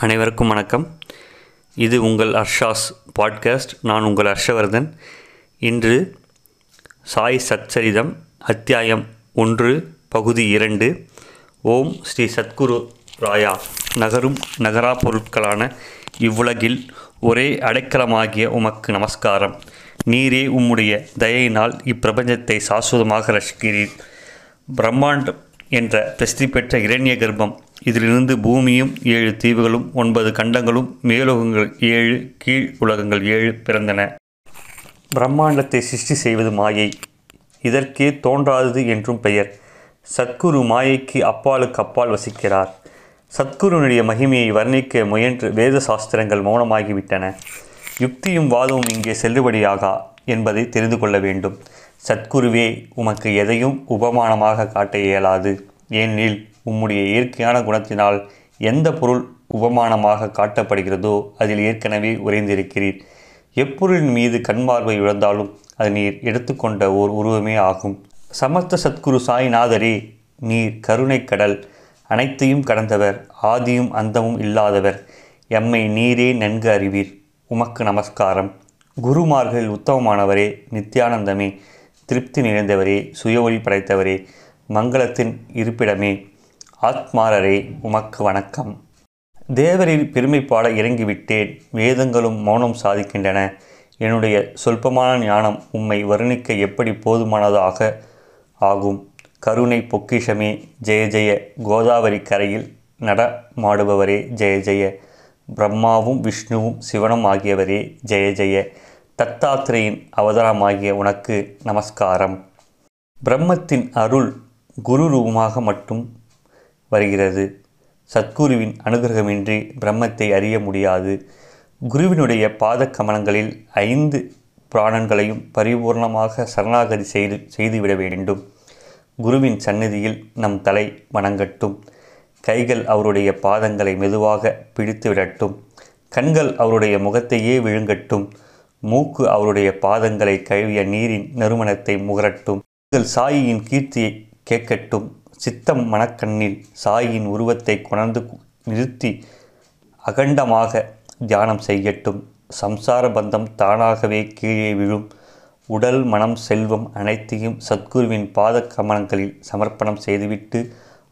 அனைவருக்கும் வணக்கம். இது உங்கள் ஹர்ஷாஸ் பாட்காஸ்ட். நான் உங்கள் ஹர்ஷவர்தன். இன்று சாய் சச்சரிதம் அத்தியாயம் ஒன்று பகுதி இரண்டு. ஓம் ஸ்ரீ சத்குரு ராயா. நகரும் நகரா பொருட்களான இவ்வுலகில் ஒரே அடைக்கலமாகிய உமக்கு நமஸ்காரம். நீரே உம்முடைய தயையினால் இப்பிரபஞ்சத்தை சாஸ்வதமாக ரசிக்கிறீர். பிரம்மாண்டம் என்ற பிரசித்தி பெற்ற இரண்ய கர்ப்பம் இதிலிருந்து பூமியும் ஏழு தீவுகளும் ஒன்பது கண்டங்களும் மேலோகங்கள் ஏழு கீழ் உலகங்கள் ஏழு பிறந்தன. பிரம்மாண்டத்தை சிருஷ்டி செய்வது மாயை. இதற்கே தோன்றாதது என்றும் பெயர். சத்குரு மாயைக்கு அப்பாலுக்கு அப்பால் வசிக்கிறார். சத்குருனுடைய மகிமையை வர்ணிக்க முயன்று வேத சாஸ்திரங்கள் மௌனமாகிவிட்டன. யுக்தியும் வாதமும் இங்கே செல்லுபடியாகா என்பதை தெரிந்து கொள்ள வேண்டும். சத்குருவே உமக்கு எதையும் உபமானமாக காட்ட இயலாது. ஏனெனில் உம்முடைய இயற்கையான குணத்தினால் எந்த பொருள் உபமானமாக காட்டப்படுகிறதோ அதில் ஏற்கனவே உறைந்திருக்கிறீர். எப்பொருளின் மீது கண்பார்வை இழந்தாலும் அது நீர் எடுத்துக்கொண்ட ஓர் உருவமே ஆகும். சமஸ்த சத்குரு சாய்நாதரே நீர் கருணை கடல் அனைத்தையும் கடந்தவர் ஆதியும் அந்தமும் இல்லாதவர் எம்மை நீரே நன்கு அறிவீர். உமக்கு நமஸ்காரம். குருமார்கள் உத்தமமானவரே நித்யானந்தமே திருப்தி நிறைந்தவரே சுய ஒளி படைத்தவரே மங்களத்தின் இருப்பிடமே. ஆத்மாரரே உமக்கு வணக்கம். தேவரில் பெருமை பாட இறங்கிவிட்டேன். வேதங்களும் மௌனம் சாதிக்கின்றன. என்னுடைய சொல்பமான ஞானம் உம்மை வர்ணிக்க எப்படி போதுமானதாக ஆகும்? கருணை பொக்கிஷமே ஜெய ஜெய. கோதாவரி கரையில் நடமாடுபவரே ஜெய ஜெய. பிரம்மாவும் விஷ்ணுவும் சிவனும் ஆகியவரே ஜெய ஜெய. தத்தாத்திரையின் அவதாரமாகிய உனக்கு நமஸ்காரம். பிரம்மத்தின் அருள் குரு ரூபமாக மட்டும் வருகிறது. சத்குருவின் அனுகிரகமின்றி பிரம்மத்தை அறிய முடியாது. குருவினுடைய பாத கமலங்களில் ஐந்து பிராணங்களையும் பரிபூர்ணமாக சரணாகதி செய்து செய்துவிட வேண்டும். குருவின் சந்நிதியில் நம் தலை வணங்கட்டும். கைகள் அவருடைய பாதங்களை மெதுவாக பிடித்து விடட்டும். கண்கள் அவருடைய முகத்தையே விழுங்கட்டும். மூக்கு அவருடைய பாதங்களை கழுவிய நீரின் நறுமணத்தை முகரட்டும். உங்கள் சாயியின் கீர்த்தியை கேட்கட்டும். சித்தம் மனக்கண்ணில் சாயின் உருவத்தை கொணர்ந்து நிறுத்தி அகண்டமாக தியானம் செய்யட்டும். சம்சார பந்தம் தானாகவே கீழே விழும். உடல் மனம் செல்வம் அனைத்தையும் சத்குருவின் பாத கமனங்களில் சமர்ப்பணம் செய்துவிட்டு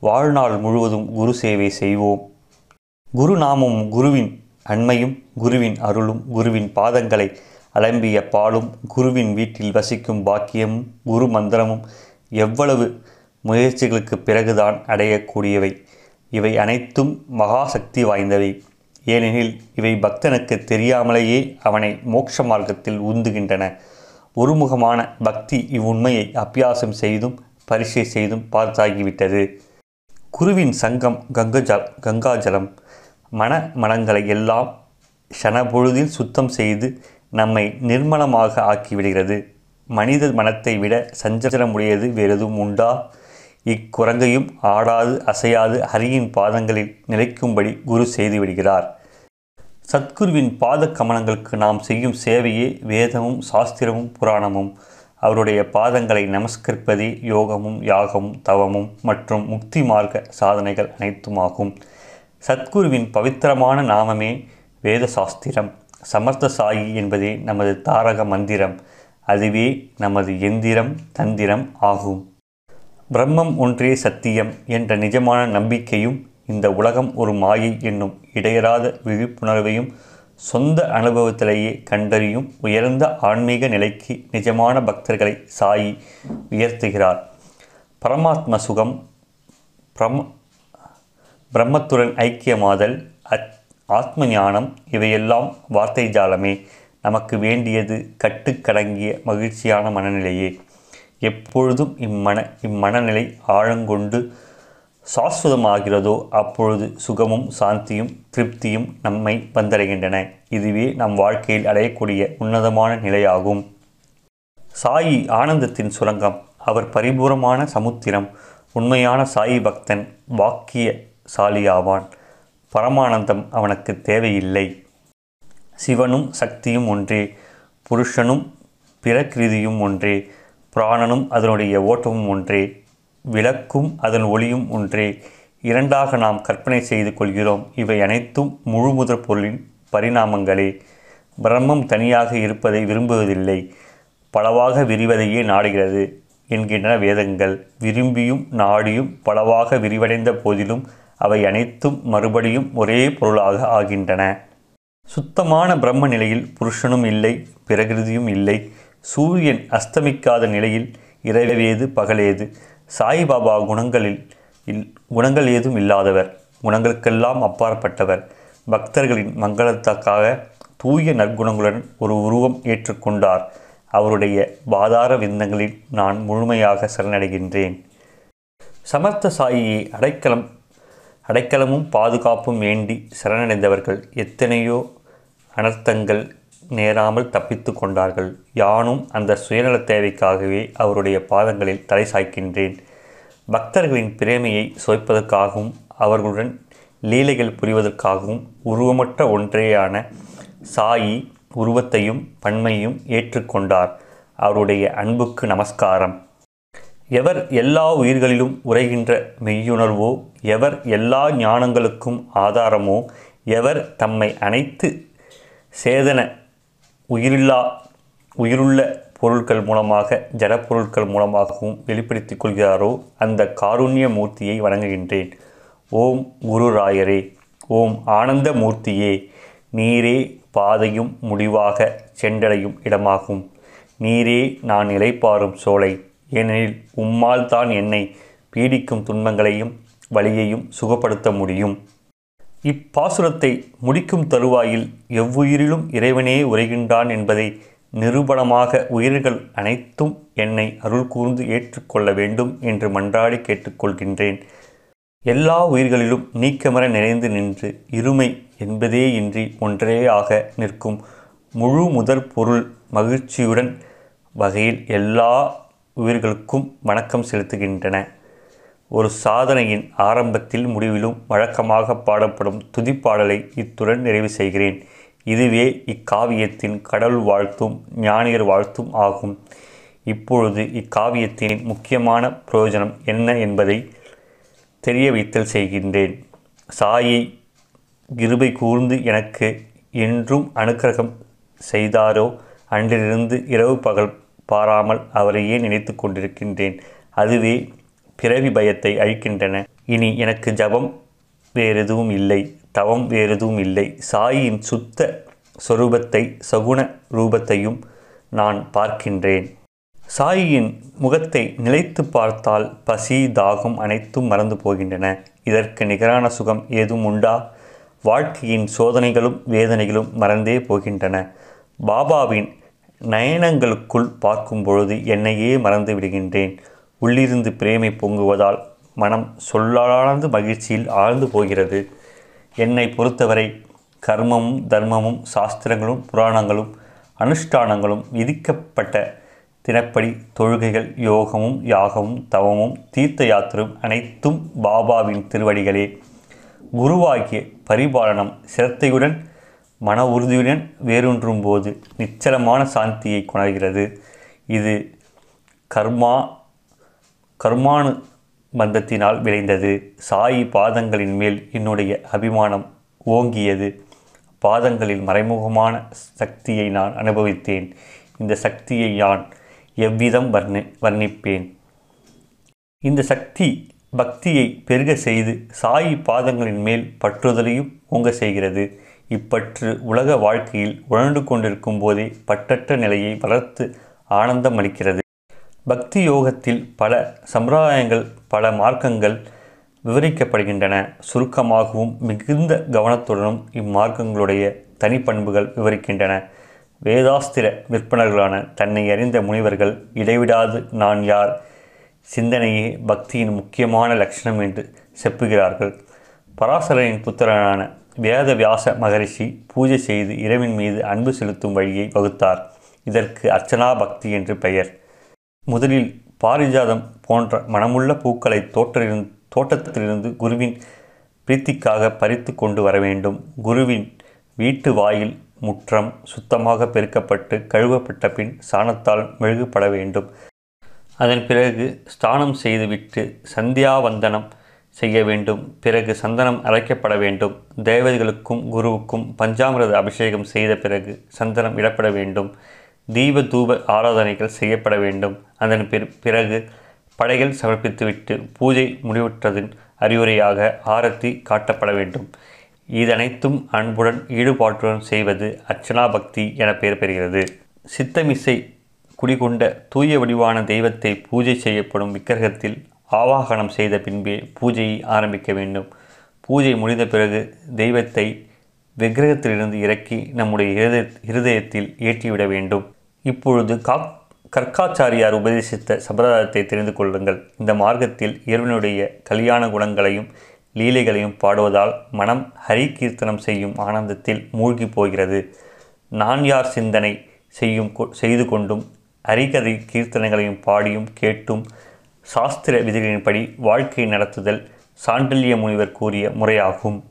வாழ்நாள் முழுவதும் குரு சேவை செய்வோம். குருநாமமும் குருவின் அண்மையும் குருவின் அருளும் குருவின் பாதங்களை அலம்பிய பாலும் குருவின் வீட்டில் வசிக்கும் பாக்கியமும் குரு மந்திரமும் எவ்வளவு முயற்சிகளுக்கு பிறகுதான் அடையக்கூடியவை. இவை அனைத்தும் மகாசக்தி வாய்ந்தவை. ஏனெனில் இவை பக்தனுக்கு தெரியாமலேயே அவனை மோட்ச மார்க்கத்தில் உந்துகின்றன. ஒருமுகமான பக்தி இவ்வுண்மையை அபியாசம் செய்தும் பரிசை செய்தும் பார்த்தாகிவிட்டது. குருவின் சங்கம் கங்கஜ கங்காஜலம். மன மனங்களை எல்லாம் ஷனபொழுதில் சுத்தம் செய்து நம்மை நிர்மலமாக ஆக்கிவிடுகிறது. மனித மனத்தை விட சஞ்சலமுடையது வேறெதுவும் உண்டா? இக்குரங்கையும் ஆடாது அசையாது ஹரியின் பாதங்களில் நிலைக்கும்படி குரு செய்துவிடுகிறார் சத்குருவின் பாத கமலங்களுக்கு நாம் செய்யும் சேவையே வேதமும் சாஸ்திரமும் புராணமும். அவருடைய பாதங்களை நமஸ்கரிப்பதே யோகமும் யாகமும் தவமும் மற்றும் முக்தி மார்க்க சாதனைகள் அனைத்துமாகும். சத்குருவின் பவித்திரமான நாமமே வேத சாஸ்திரம் சமர்த்த சாயி என்பதே நமது தாரக மந்திரம். அதுவே நமது எந்திரம் தந்திரம் ஆகும். பிரம்மம் ஒன்றே சத்தியம் என்ற நிஜமான நம்பிக்கையும் இந்த உலகம் ஒரு மாயை என்னும் இடையராத விழிப்புணர்வையும் சொந்த அனுபவத்திலேயே கண்டறியும் உயர்ந்த ஆன்மீக நிலைக்கு நிஜமான பக்தர்களை சாயி உயர்த்துகிறார். பரமாத்ம சுகம் பிரம் பிரம்மத்துடன் ஐக்கியமாதல் அத் ஆத்ம ஞானம் இவையெல்லாம் வார்த்தை ஜாலமே நமக்கு வேண்டியது கட்டுக்கடங்கிய மகிழ்ச்சியான மனநிலையே. எப்பொழுதும் இம்மன இம்மனநிலை ஆழங்கொண்டு சாஸ்வதமாகிறதோ அப்பொழுது சுகமும் சாந்தியும் திருப்தியும் நம்மை வந்தடைகின்றன. இதுவே நம் வாழ்க்கையில் அடையக்கூடிய உன்னதமான நிலையாகும். சாயி ஆனந்தத்தின் சுரங்கம். அவர் பரிபூரமான சமுத்திரம். உண்மையான சாயி பக்தன் வாக்கிய சாலியாவான் பரமானந்தம் அவனுக்கு தேவையில்லை. சிவனும் சக்தியும் ஒன்றே. புருஷனும் பிரகிருதியும் ஒன்றே. பிராணனும் அதனுடைய ஓட்டமும் ஒன்றே விளக்கும் அதன் ஒளியும் ஒன்றே. இரண்டாக நாம் கற்பனை செய்து கொள்கிறோம் இவை அனைத்தும் முழு முதற் பொருளின் பரிணாமங்களே. பிரம்மம் தனியாக இருப்பதை விரும்புவதில்லை பலவாக விரிவதையே நாடுகிறது என்கின்றன வேதங்கள். விரும்பியும் நாடியும் பலவாக விரிவடைந்த போதிலும் அவை அனைத்தும் மறுபடியும் ஒரே பொருளாக ஆகின்றன. சுத்தமான பிரம்ம நிலையில் புருஷனும் இல்லை பிரகிருதியும் இல்லை. சூரியன் அஸ்தமிக்காத நிலையில் இரவேது பகலேது. சாய்பாபா குணங்களில் இல் குணங்கள் ஏதும் இல்லாதவர் குணங்களுக்கெல்லாம் அப்பாற்பட்டவர். பக்தர்களின் மங்களத்துக்காக தூய நற்குணங்களுடன் ஒரு உருவம் ஏற்றுக்கொண்டார். அவருடைய பாதார விந்தங்களில் நான் முழுமையாக சரணடைகின்றேன். சமர்த்த சாயியை அடைக்கலம் அடைக்கலமும் பாதுகாப்பும் வேண்டி சரணடைந்தவர்கள் எத்தனையோ அனர்த்தங்கள் நேராமல் தப்பித்து கொண்டார்கள். யானும் அந்த சுயநலத் தேவைக்காகவே அவருடைய பாதங்களில் தலை சாய்க்கின்றேன். பக்தர்களின் பிரேமையை சுவைப்பதற்காகவும் அவர்களுடன் லீலைகள் புரிவதற்காகவும் உருவமற்ற ஒன்றேயான சாயி உருவத்தையும் பன்மையும் ஏற்றுக்கொண்டார் அவருடைய அன்புக்கு நமஸ்காரம். எவர் எல்லா உயிர்களிலும் உரைகின்ற மெய்யுணர்வோ எவர் எல்லா ஞானங்களுக்கும் ஆதாரமோ எவர் தம்மை அனைத்து சேதன உயிரில்லா உயிருள்ள பொருட்கள் மூலமாக ஜடப்பொருட்கள் மூலமாகவும் வெளிப்படுத்திக் கொள்கிறாரோ அந்த காருண்ய மூர்த்தியை வணங்குகின்றேன். ஓம் குரு ராயரே ஓம் ஆனந்த மூர்த்தியே நீரே பாதையும் முடிவாக சென்றடையும் இடமாகும். நீரே நான் நிலைப்பாரும் சோலை ஏனெனில் உம்மால் தான் என்னை பீடிக்கும் துன்பங்களையும் வழியையும் சுகப்படுத்த முடியும். இப்பாசுரத்தை முடிக்கும் தருவாயில் எவ்வுயிரிலும் இறைவனே உரைகின்றான் என்பதை நிரூபணமாக உயிர்கள் அனைத்தும் என்னை அருள் கூர்ந்து ஏற்றுக்கொள்ள வேண்டும் என்று மன்றாடி கேட்டுக்கொள்கின்றேன். எல்லா உயிர்களிலும் நீக்கமர நிறைந்து நின்று இருமை என்பதே இன்றி ஒன்றே ஆக நிற்கும் முழு முதற் பொருள் மகிழ்ச்சியுடன் வகையில் எல்லா உயிர்களுக்கும் வணக்கம் செலுத்துகின்றன. ஒரு சாதனையின் ஆரம்பத்தில் முடிவிலும் வழக்கமாக பாடப்படும் துதிப்பாடலை இத்துடன் நிறைவு செய்கிறேன். இதுவே இக்காவியத்தின் கடவுள் வாழ்த்தும் ஞானியர் வாழ்த்தும் ஆகும். இப்பொழுது இக்காவியத்தின் முக்கியமான பிரயோஜனம் என்ன என்பதை தெரிய வைத்தல் செய்கின்றேன். சாயை கிருபை கூர்ந்து எனக்கு என்றும் அனுக்கிரகம் செய்தாரோ அன்றிலிருந்து இரவு பகல் பாராமல் அவரையே நினைத்து கொண்டிருக்கின்றேன். அதுவே பிறவி பயத்தை அழிக்கின்றன. இனி எனக்கு ஜபம் வேறெதுவும் இல்லை தவம் வேறெதுவும் இல்லை. சாயின் சுத்த சொரூபத்தை சகுண ரூபத்தையும் நான் பார்க்கின்றேன். சாயியின் முகத்தை நிலைத்து பார்த்தால் பசி தாகம் அனைத்தும் மறந்து போகின்றன. இதற்கு நிகரான சுகம் ஏதும் உண்டா? வாழ்க்கையின் சோதனைகளும் வேதனைகளும் மறந்தே போகின்றன. பாபாவின் நயனங்களுக்குள் பார்க்கும் பொழுது என்னையே மறந்து விடுகின்றேன். உள்ளிருந்து பிரேமை பொங்குவதால் மனம் சொல்லாழ்ந்து மகிழ்ச்சியில் ஆழ்ந்து போகிறது. என்னை பொறுத்தவரை கர்மமும் தர்மமும் சாஸ்திரங்களும் புராணங்களும் அனுஷ்டானங்களும் விதிக்கப்பட்ட தினப்படி தொழுகைகள் யோகமும் யாகமும் தவமும் தீர்த்த யாத்திரும் அனைத்தும் பாபாவின் திருவடிகளே. குருவாகிய பரிபாலனம் சிரத்தையுடன் மன உறுதியுடன் வேரூன்றும் போது நிச்சலமான சாந்தியை கொணர்கிறது. இது கர்மா கர்மானு பந்தத்தினால் விளைந்தது. சாயி பாதங்களின் மேல் என்னுடைய அபிமானம் ஓங்கியது. பாதங்களில் மறைமுகமான சக்தியை நான் அனுபவித்தேன். இந்த சக்தியை நான் எவ்விதம் வர்ணி வர்ணிப்பேன்? இந்த சக்தி பக்தியை பெருக செய்து சாயி பாதங்களின் மேல் பற்றுதலையும் ஓங்க செய்கிறது. இப்பற்று உலக வாழ்க்கையில் உழண்டு கொண்டிருக்கும் போதே பற்றற்ற நிலையை வளர்த்து ஆனந்தம் அளிக்கிறது பக்தி யோகத்தில் பல சம்பிரதாயங்கள் பல மார்க்கங்கள் விவரிக்கப்படுகின்றன. சுருக்கமாகவும் மிகுந்த கவனத்துடனும் இம்மார்க்கங்களுடைய தனிப்பண்புகள் விவரிக்கின்றன. வேதாஸ்திர விற்பனர்களான தன்னை அறிந்த முனிவர்கள் இடைவிடாது நான் யார்? சிந்தனையே பக்தியின் முக்கியமான லட்சணம் என்று செப்புகிறார்கள். பராசரரின் புத்திரனான வேத வியாச மகரிஷி பூஜை செய்து இறைவின் மீது அன்பு செலுத்தும் வழியை வகுத்தார். இதற்கு அர்ச்சனா பக்தி என்று பெயர். முதலில் பாரிஜாதம் போன்ற மனமுள்ள பூக்களை தோற்றிலிருந்து தோட்டத்திலிருந்து குருவின் பிரீத்திக்காக பறித்து கொண்டு வர வேண்டும். குருவின் வீட்டு வாயில் முற்றம் சுத்தமாக பெருக்கப்பட்டு கழுவப்பட்ட பின் சாணத்தால் மெழுகுபட வேண்டும். அதன் பிறகு ஸ்தானம் செய்துவிட்டு சந்தியாவந்தனம் செய்ய வேண்டும். பிறகு சந்தனம் அரைக்கப்பட வேண்டும். தேவதைகளுக்கும் குருவுக்கும் பஞ்சாமிரத அபிஷேகம் செய்த பிறகு சந்தனம் இடப்பட வேண்டும். தீப தூப ஆராதனைகள் செய்யப்பட வேண்டும். அதன் பிறகு படைகள் சமர்ப்பித்துவிட்டு பூஜை முடிவுற்றதின் அறிவுரையாக ஆரத்தி காட்டப்பட வேண்டும். இதனைத்தும் அன்புடன் ஈடுபாட்டுடன் செய்வது அர்ச்சனா பக்தி என பெயர் பெறுகிறது. சித்தமிசை குடிகொண்ட தூய வடிவான தெய்வத்தை பூஜை செய்யப்படும் விக்கிரகத்தில் ஆவாகனம் செய்த பின்பே பூஜையை ஆரம்பிக்க வேண்டும். பூஜை முடிந்த பிறகு தெய்வத்தை விக்கிரகத்திலிருந்து இறக்கி நம்முடைய இருதய இருதயத்தில் ஏற்றிவிட வேண்டும். இப்பொழுது காக் கற்காச்சாரியார் உபதேசித்த சம்பிரதாயத்தை தெரிந்து கொள்ளுங்கள். இந்த மார்க்கத்தில் இறைவனுடைய கல்யாண குணங்களையும் லீலைகளையும் பாடுவதால் மனம் ஹரி கீர்த்தனம் செய்யும் ஆனந்தத்தில் மூழ்கி போகிறது. நான் யார் சிந்தனை செய்யும் கொ- செய்து கொண்டும் ஹரிகதை கீர்த்தனைகளையும் பாடியும் கேட்டும் சாஸ்திர விதிகளின்படி வாழ்க்கை நடத்துதல் சாண்டல்ய முனிவர் கூறிய முறையாகும்.